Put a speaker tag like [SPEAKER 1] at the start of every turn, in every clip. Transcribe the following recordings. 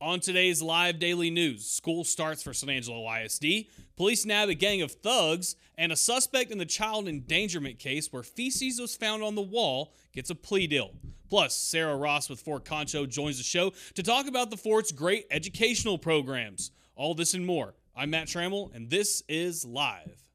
[SPEAKER 1] On today's live daily news, school starts for San Angelo ISD, police nab a gang of thugs, and a suspect in the child endangerment case where feces was found on the wall gets a plea deal. Plus, Sarah Ross with Fort Concho joins the show to talk about the fort's great educational programs. All this and more. I'm Matt Trammell, and this is Live.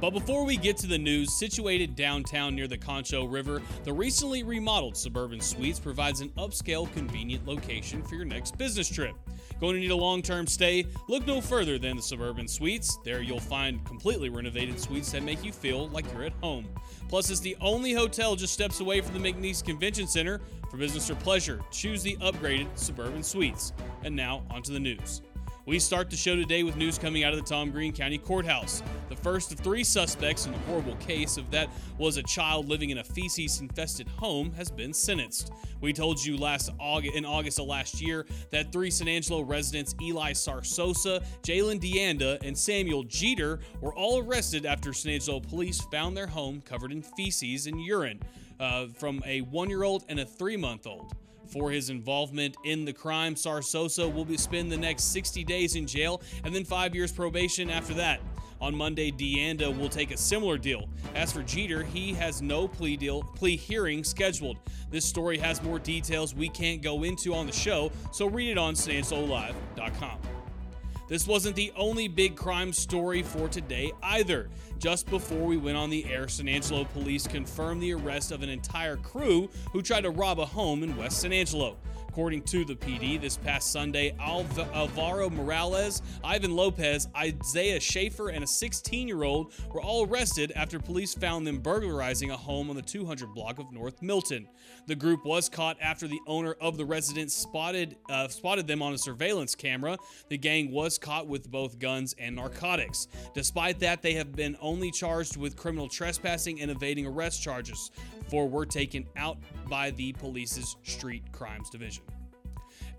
[SPEAKER 1] But before we get to the news, situated downtown near the Concho River, the recently remodeled Suburban Suites provides an upscale, convenient location for your next business trip. Going to need a long term stay? Look no further than the Suburban Suites. There you'll find completely renovated suites that make you feel like you're at home. Plus, it's the only hotel just steps away from the McNease Convention Center. For business or pleasure, choose the upgraded Suburban Suites. And now, onto the news. We start the show today with news coming out of the Tom Green County Courthouse. The first of three suspects in the horrible case of that was a child living in a feces-infested home has been sentenced. We told you last August, in August of last year that three San Angelo residents, Eli Sarsosa, Jalen Deanda, and Samuel Jeter, were all arrested after San Angelo police found their home covered in feces and urine uh, from a one-year-old and a three-month-old. For his involvement in the crime, Sarsosa will be spend the next 60 days in jail and then five years probation after that. On Monday, Deanda will take a similar deal. As for Jeter, he has no plea deal plea hearing scheduled. This story has more details we can't go into on the show, so read it on SanAngeloLive.com. This wasn't the only big crime story for today either. Just before we went on the air, San Angelo police confirmed the arrest of an entire crew who tried to rob a home in West San Angelo. According to the PD, this past Sunday, Alv- Alvaro Morales, Ivan Lopez, Isaiah Schaefer, and a 16 year old were all arrested after police found them burglarizing a home on the 200 block of North Milton. The group was caught after the owner of the residence spotted uh, spotted them on a surveillance camera. The gang was caught with both guns and narcotics. Despite that, they have been only charged with criminal trespassing and evading arrest charges. Four were taken out by the police's street crimes division.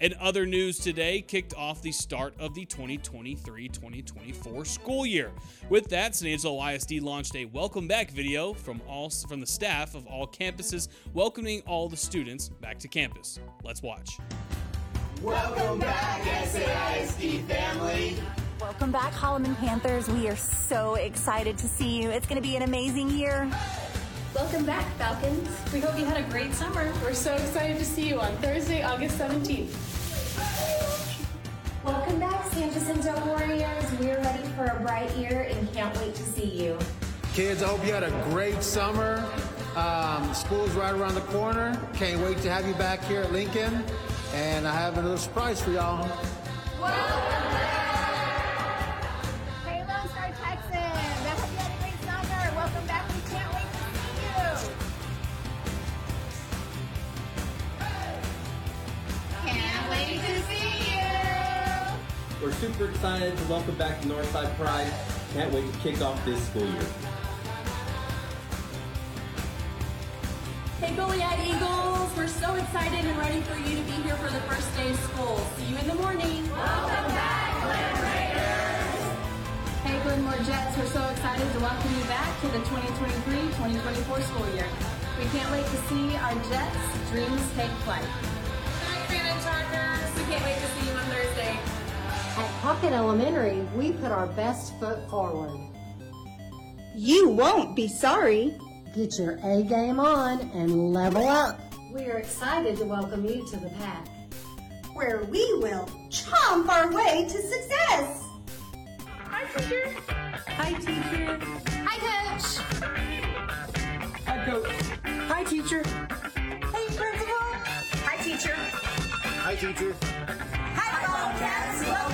[SPEAKER 1] In other news today, kicked off the start of the 2023 2024 school year. With that, San Angelo ISD launched a welcome back video from all from the staff of all campuses, welcoming all the students back to campus. Let's watch.
[SPEAKER 2] Welcome back, SAISD family.
[SPEAKER 3] Welcome back, Holiman Panthers. We are so excited to see you. It's going to be an amazing year.
[SPEAKER 4] Welcome back, Falcons. We hope you had a great summer.
[SPEAKER 5] We're so excited to see you on Thursday, August 17th.
[SPEAKER 6] Welcome back, San Jacinto Warriors. We're ready for a bright year and can't wait to see you.
[SPEAKER 7] Kids, I hope you had a great summer. Um, school's right around the corner. Can't wait to have you back here at Lincoln. And I have another surprise for y'all.
[SPEAKER 6] Hey,
[SPEAKER 8] We're super excited to welcome back to Northside Pride. Can't wait to kick off this school year.
[SPEAKER 4] Hey, Goliad Eagles. We're so excited and ready for you to be here for the first day of school. See you in the morning.
[SPEAKER 6] Welcome back, Glen Raiders.
[SPEAKER 4] Hey, Glenmore Jets. We're so excited to welcome you back to the 2023-2024 school year. We can't wait to see our Jets' dreams take flight.
[SPEAKER 9] Pocket Elementary, we put our best foot forward.
[SPEAKER 10] You won't be sorry.
[SPEAKER 9] Get your A game on and level up.
[SPEAKER 11] We are excited to welcome you to the pack.
[SPEAKER 10] Where we will chomp our way to success.
[SPEAKER 5] Hi, teacher.
[SPEAKER 4] Hi, teacher.
[SPEAKER 6] Hi, Coach.
[SPEAKER 8] Hi, Coach.
[SPEAKER 10] Hi, teacher. Hey, principal. Hi, teacher.
[SPEAKER 7] Hi, teacher.
[SPEAKER 10] Hi, Bobcats.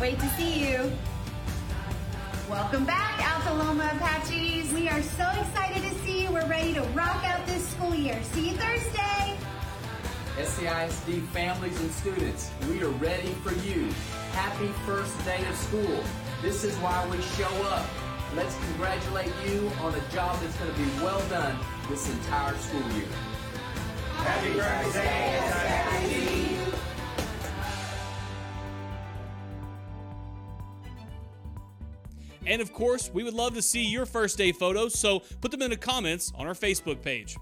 [SPEAKER 4] Can't wait to see
[SPEAKER 10] you.
[SPEAKER 2] Welcome back,
[SPEAKER 10] Alta Loma Apaches. We are so excited to see you. We're ready to rock out this school year. See you Thursday.
[SPEAKER 12] SAISD families and students, we are ready for you. Happy first day of school. This is why we show up. Let's congratulate you on a job that's going to be well done this entire school year.
[SPEAKER 2] Happy birthday, SAISD.
[SPEAKER 1] And of course, we would love to see your first day photos, so put them in the comments on our Facebook page.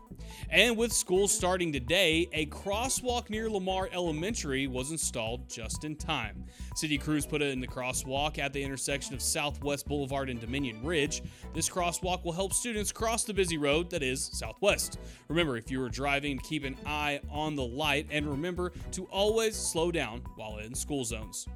[SPEAKER 1] And with school starting today, a crosswalk near Lamar Elementary was installed just in time. City crews put it in the crosswalk at the intersection of Southwest Boulevard and Dominion Ridge. This crosswalk will help students cross the busy road that is Southwest. Remember, if you are driving, keep an eye on the light and remember to always slow down while in school zones.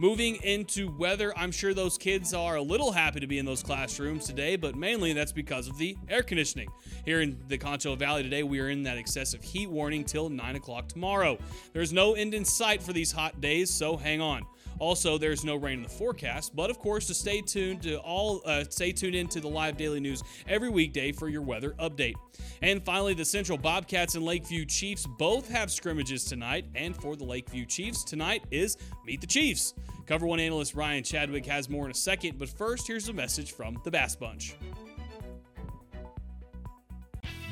[SPEAKER 1] Moving into weather, I'm sure those kids are a little happy to be in those classrooms today, but mainly that's because of the air conditioning. Here in the Concho Valley today, we are in that excessive heat warning till 9 o'clock tomorrow. There's no end in sight for these hot days, so hang on. Also, there's no rain in the forecast, but of course, to stay tuned to all, uh, stay tuned into the live daily news every weekday for your weather update. And finally, the Central Bobcats and Lakeview Chiefs both have scrimmages tonight, and for the Lakeview Chiefs, tonight is Meet the Chiefs. Cover One analyst Ryan Chadwick has more in a second, but first, here's a message from the Bass Bunch.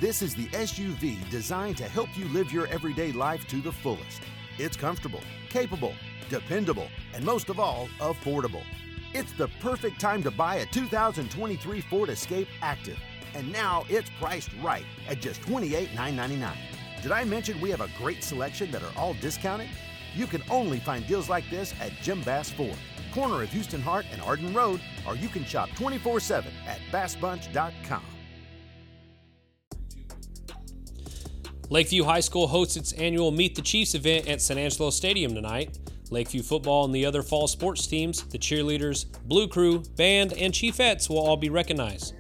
[SPEAKER 13] This is the SUV designed to help you live your everyday life to the fullest. It's comfortable, capable, dependable, and most of all, affordable. It's the perfect time to buy a 2023 Ford Escape Active, and now it's priced right at just $28,999. Did I mention we have a great selection that are all discounted? You can only find deals like this at Jim Bass Ford, corner of Houston Harte and Arden Road, or you can shop 24 7 at bassbunch.com.
[SPEAKER 14] Lakeview High School hosts its annual Meet the Chiefs event at San Angelo Stadium tonight. Lakeview football and the other fall sports teams, the cheerleaders, Blue Crew, band, and Chiefettes will all be recognized.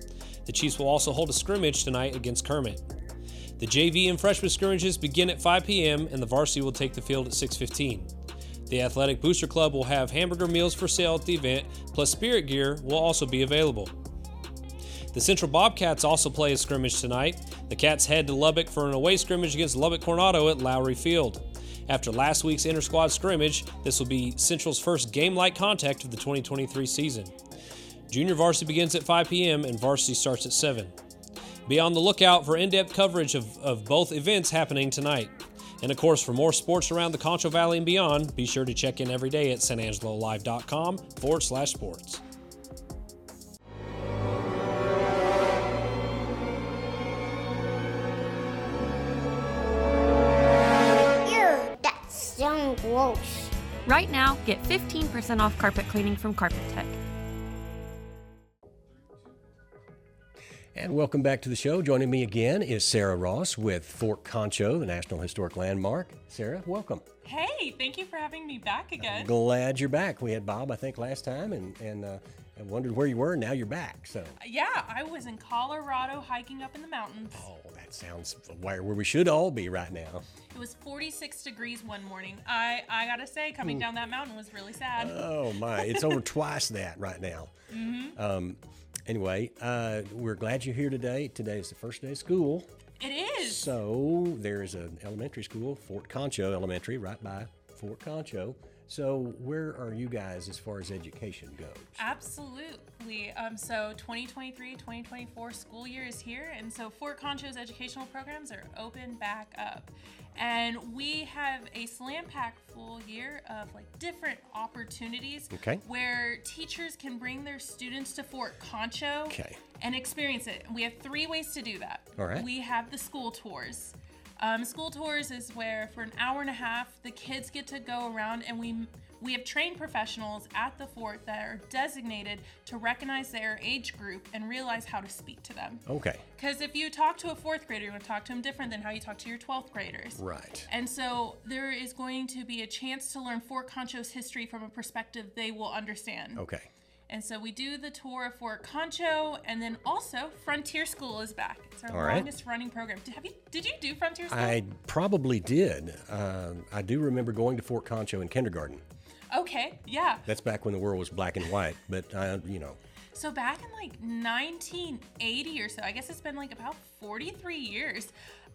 [SPEAKER 14] The Chiefs will also hold a scrimmage tonight against Kermit. The JV and freshman scrimmages begin at 5 p.m. and the varsity will take the field at 6:15. The Athletic Booster Club will have hamburger meals for sale at the event, plus spirit gear will also be available. The Central Bobcats also play a scrimmage tonight. The Cats head to Lubbock for an away scrimmage against Lubbock Coronado at Lowrey Field. After last week's inter squad scrimmage, this will be Central's first game like contact of the 2023 season. Junior varsity begins at 5 p.m. and varsity starts at 7. Be on the lookout for in depth coverage of, of both events happening tonight. And of course, for more sports around the Concho Valley and beyond, be sure to check in every day at sanangelolive.com forward slash sports.
[SPEAKER 15] Get 15% off carpet cleaning from Carpet Tech.
[SPEAKER 16] And welcome back to the show. Joining me again is Sarah Ross with Fort Concho, the National Historic Landmark. Sarah, welcome.
[SPEAKER 17] Hey, thank you for having me back again.
[SPEAKER 16] Glad you're back. We had Bob, I think, last time, and and uh, and wondered where you were. and Now you're back. So
[SPEAKER 17] Yeah, I was in Colorado hiking up in the mountains.
[SPEAKER 16] Oh, that sounds where where we should all be right now.
[SPEAKER 17] It was 46 degrees one morning. I I gotta say, coming down that mountain was really sad.
[SPEAKER 16] Oh my, it's over twice that right now.
[SPEAKER 17] Mm-hmm.
[SPEAKER 16] Um, anyway, uh, we're glad you're here today. Today is the first day of school.
[SPEAKER 17] It is.
[SPEAKER 16] So there is an elementary school, Fort Concho Elementary, right by Fort Concho. So where are you guys as far as education goes?
[SPEAKER 17] Absolutely. Um, so 2023-2024 school year is here, and so Fort Concho's educational programs are open back up. And we have a slam pack full year of like different opportunities
[SPEAKER 16] Okay.
[SPEAKER 17] where teachers can bring their students to Fort Concho
[SPEAKER 16] Okay.
[SPEAKER 17] and experience it. We have three ways to do that.
[SPEAKER 16] All right.
[SPEAKER 17] We have the school tours. Um, school tours is where for an hour and a half the kids get to go around and we we have trained professionals at the fort that are designated to recognize their age group and realize how to speak to them.
[SPEAKER 16] Okay.
[SPEAKER 17] Because if you talk to a fourth grader, you're going to talk to them different than how you talk to your 12th graders.
[SPEAKER 16] Right.
[SPEAKER 17] And so there is going to be a chance to learn Fort Concho's history from a perspective they will understand.
[SPEAKER 16] Okay.
[SPEAKER 17] And so we do the tour of Fort Concho, and then also Frontier School is back. It's our
[SPEAKER 16] All right.
[SPEAKER 17] longest running program. Did, have you? Did you do Frontier School?
[SPEAKER 16] I probably did. Um, I do remember going to Fort Concho in kindergarten.
[SPEAKER 17] Okay, yeah.
[SPEAKER 16] That's back when the world was black and white, but I, you know,
[SPEAKER 17] So back in like 1980 or so, I guess it's been like about 43 years.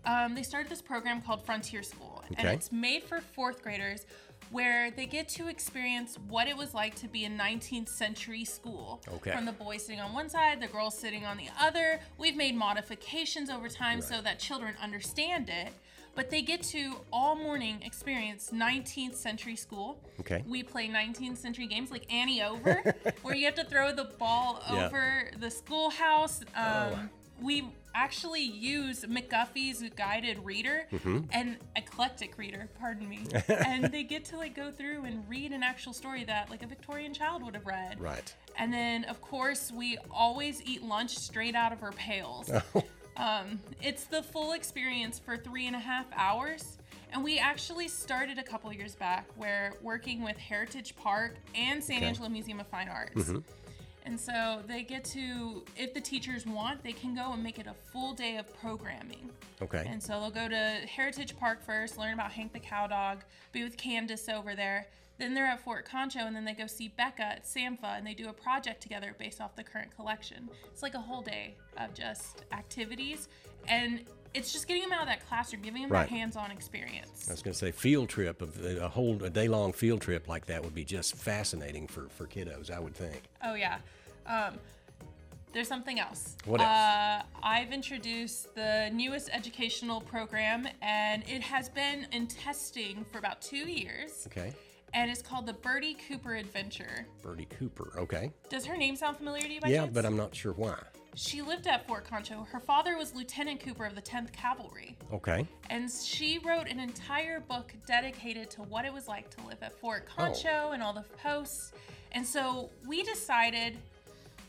[SPEAKER 17] Um, they started this program called Frontier School, and it's made for fourth graders, where they get to experience what it was like to be a 19th century school.
[SPEAKER 16] Okay.
[SPEAKER 17] From the boys sitting on one side, the girls sitting on the other. We've made modifications over time so that children understand it. But they get to all morning experience 19th century school.
[SPEAKER 16] Okay.
[SPEAKER 17] We play 19th century games like Annie Over, where you have to throw the ball
[SPEAKER 16] Yeah.
[SPEAKER 17] over the schoolhouse. Um,
[SPEAKER 16] Oh.
[SPEAKER 17] We actually use McGuffey's guided reader
[SPEAKER 16] Mhm.
[SPEAKER 17] and eclectic reader, pardon me. and they get to like go through and read an actual story that like a Victorian child would have read.
[SPEAKER 16] right.
[SPEAKER 17] And then, of course, we always eat lunch straight out of our pails. um, it's the full experience for three and a half hours. And we actually started a couple years back where working with Heritage Park and San
[SPEAKER 16] Okay.
[SPEAKER 17] Angelo Museum of Fine Arts.
[SPEAKER 16] Mhm.
[SPEAKER 17] And so they get to, if the teachers want, they can go and make it a full day of programming.
[SPEAKER 16] Okay.
[SPEAKER 17] And so they'll go to Heritage Park first, learn about Hank the Cow Dog, be with Candace over there. Then they're at Fort Concho, and then they go see Becca at Samfa, and they do a project together based off the current collection. It's like a whole day of just activities, and it's just getting them out of that classroom, giving them
[SPEAKER 16] Right.
[SPEAKER 17] that hands-on experience.
[SPEAKER 16] I was going to say field trip of a whole a day long field trip like that would be just fascinating for for kiddos. I would think.
[SPEAKER 17] Oh yeah. Um, there's something else.
[SPEAKER 16] What else?
[SPEAKER 17] Uh, I've introduced the newest educational program, and it has been in testing for about two years.
[SPEAKER 16] Okay.
[SPEAKER 17] And it's called the Birdie Cooper Adventure.
[SPEAKER 16] Birdie Cooper. Okay.
[SPEAKER 17] Does her name sound familiar to you by
[SPEAKER 16] Yeah,
[SPEAKER 17] chance?
[SPEAKER 16] but I'm not sure why.
[SPEAKER 17] She lived at Fort Concho. Her father was Lieutenant Cooper of the 10th Cavalry.
[SPEAKER 16] Okay.
[SPEAKER 17] And she wrote an entire book dedicated to what it was like to live at Fort
[SPEAKER 16] Oh.
[SPEAKER 17] Concho and all the posts. And so we decided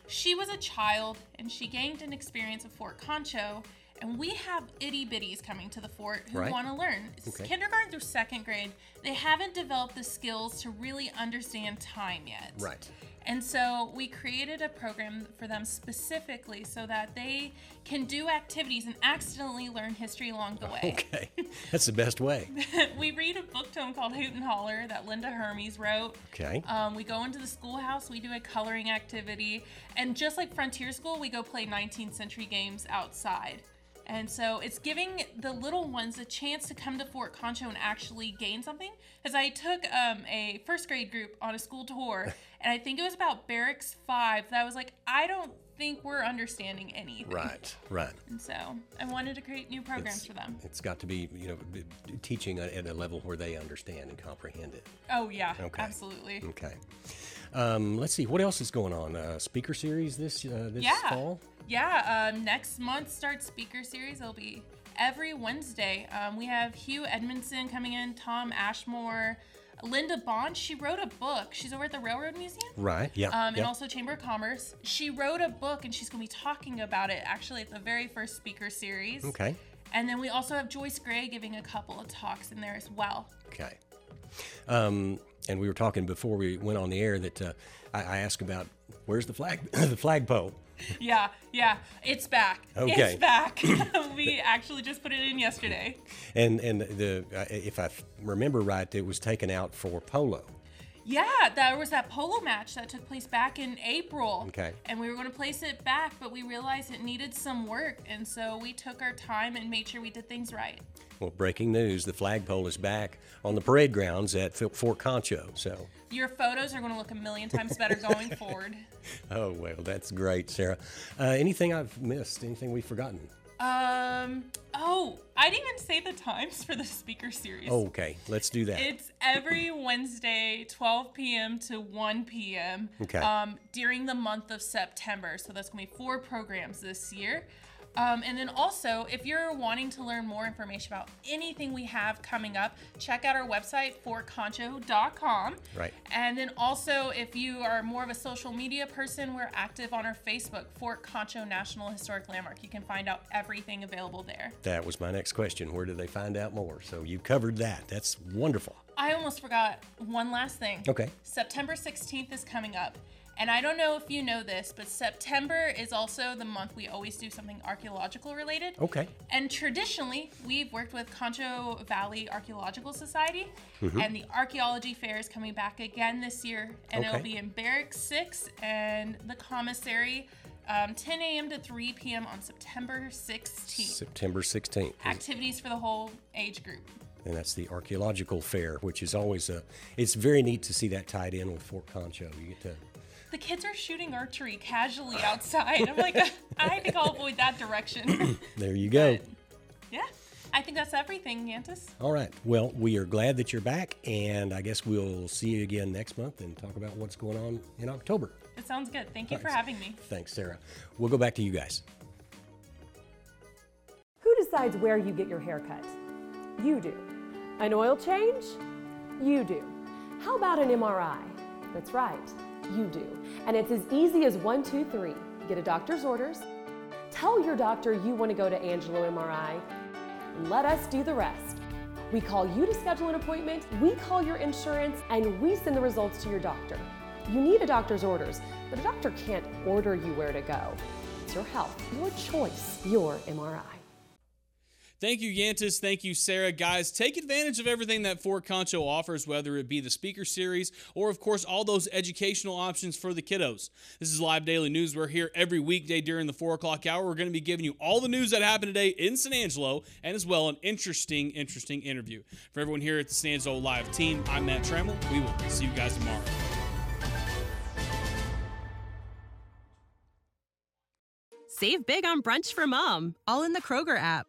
[SPEAKER 17] she was a child and she gained an experience of Fort Concho. And we have itty bitties coming to the fort who
[SPEAKER 16] Right.
[SPEAKER 17] want to learn.
[SPEAKER 16] Okay.
[SPEAKER 17] Kindergarten through second grade, they haven't developed the skills to really understand time yet.
[SPEAKER 16] Right.
[SPEAKER 17] And so we created a program for them specifically so that they can do activities and accidentally learn history along the way.
[SPEAKER 16] Okay. That's the best way.
[SPEAKER 17] we read a book to them called Hoot and Holler that Linda Hermes wrote.
[SPEAKER 16] Okay.
[SPEAKER 17] Um, we go into the schoolhouse, we do a coloring activity, and just like Frontier School, we go play 19th century games outside. And so it's giving the little ones a chance to come to Fort Concho and actually gain something. Because I took um, a first grade group on a school tour, and I think it was about Barracks 5 that I was like, I don't think we're understanding anything.
[SPEAKER 16] Right. Right.
[SPEAKER 17] And so I wanted to create new programs
[SPEAKER 16] It's-
[SPEAKER 17] for them.
[SPEAKER 16] It's got to be, you know, teaching at a level where they understand and comprehend it.
[SPEAKER 17] Oh, yeah,
[SPEAKER 16] Okay.
[SPEAKER 17] absolutely.
[SPEAKER 16] Okay. Um, let's see what else is going on. Uh, speaker series this uh, this
[SPEAKER 17] yeah.
[SPEAKER 16] fall.
[SPEAKER 17] Yeah, um, next month starts speaker series. It'll be every Wednesday. Um, we have Hugh Edmondson coming in, Tom Ashmore, Linda Bond. She wrote a book. She's over at the Railroad Museum.
[SPEAKER 16] Right. Yeah.
[SPEAKER 17] Um, and
[SPEAKER 16] yeah.
[SPEAKER 17] also Chamber of Commerce. She wrote a book and she's going to be talking about it actually at the very first speaker series.
[SPEAKER 16] Okay.
[SPEAKER 17] And then we also have Joyce Gray giving a couple of talks in there as well.
[SPEAKER 16] Okay. Um, and we were talking before we went on the air that uh, I, I asked about where's the flag the flagpole.
[SPEAKER 17] Yeah, yeah, it's back.
[SPEAKER 16] Okay.
[SPEAKER 17] It's back. we actually just put it in yesterday.
[SPEAKER 16] And and the uh, if I remember right, it was taken out for polo.
[SPEAKER 17] Yeah, there was that polo match that took place back in April.
[SPEAKER 16] Okay.
[SPEAKER 17] And we were going to place it back, but we realized it needed some work. And so we took our time and made sure we did things right.
[SPEAKER 16] Well, breaking news: the flagpole is back on the parade grounds at Fort Concho. So,
[SPEAKER 17] Your photos are going to look a million times better going forward.
[SPEAKER 16] oh well, that's great, Sarah. Uh, anything I've missed? Anything we've forgotten?
[SPEAKER 17] Um, oh, I didn't even say the times for the speaker series.
[SPEAKER 16] Okay, let's do that.
[SPEAKER 17] It's every Wednesday, 12 p.m. to 1 p.m.
[SPEAKER 16] Okay.
[SPEAKER 17] Um, during the month of September. So that's going to be four programs this year. Um, and then also, if you're wanting to learn more information about anything we have coming up, check out our website, fortconcho.com.
[SPEAKER 16] Right.
[SPEAKER 17] And then also, if you are more of a social media person, we're active on our Facebook, Fort Concho National Historic Landmark. You can find out everything available there.
[SPEAKER 16] That was my next question. Where do they find out more? So you covered that. That's wonderful.
[SPEAKER 17] I almost forgot one last thing.
[SPEAKER 16] Okay.
[SPEAKER 17] September 16th is coming up. And I don't know if you know this, but September is also the month we always do something archaeological related.
[SPEAKER 16] Okay.
[SPEAKER 17] And traditionally, we've worked with Concho Valley Archaeological Society,
[SPEAKER 16] Mhm.
[SPEAKER 17] and the archaeology fair is coming back again this year, and it'll be in Barracks 6 and the commissary, um, 10 a.m. to 3 p.m. on September 16th.
[SPEAKER 16] September 16th.
[SPEAKER 17] Activities for the whole age group.
[SPEAKER 16] And that's the archaeological fair, which is always a. It's very neat to see that tied in with Fort Concho. You get to.
[SPEAKER 17] The kids are shooting archery casually outside. I'm like, I think I'll avoid that direction.
[SPEAKER 16] There you go.
[SPEAKER 17] yeah, I think that's everything, Yantis.
[SPEAKER 16] All right. Well, we are glad that you're back, and I guess we'll see you again next month and talk about what's going on in October.
[SPEAKER 17] It sounds good. Thank you for having me.
[SPEAKER 16] Thanks, Sarah. We'll go back to you guys.
[SPEAKER 18] Who decides where you get your hair cut? You do. An oil change? You do. How about an MRI? That's right, you do. And it's as easy as one, two, three. Get a doctor's orders. Tell your doctor you want to go to Angelo MRI. Let us do the rest. We call you to schedule an appointment, we call your insurance, and we send the results to your doctor. You need a doctor's orders, but a doctor can't order you where to go. It's your health, your choice, your MRI.
[SPEAKER 1] Thank you, Yantis. Thank you, Sarah. Guys, take advantage of everything that Fort Concho offers, whether it be the speaker series or, of course, all those educational options for the kiddos. This is Live Daily News. We're here every weekday during the 4 o'clock hour. We're going to be giving you all the news that happened today in San Angelo and as well an interesting, interesting interview. For everyone here at the San Angelo Live team, I'm Matt Trammell. We will see you guys tomorrow.
[SPEAKER 19] Save big on brunch for mom, all in the Kroger app.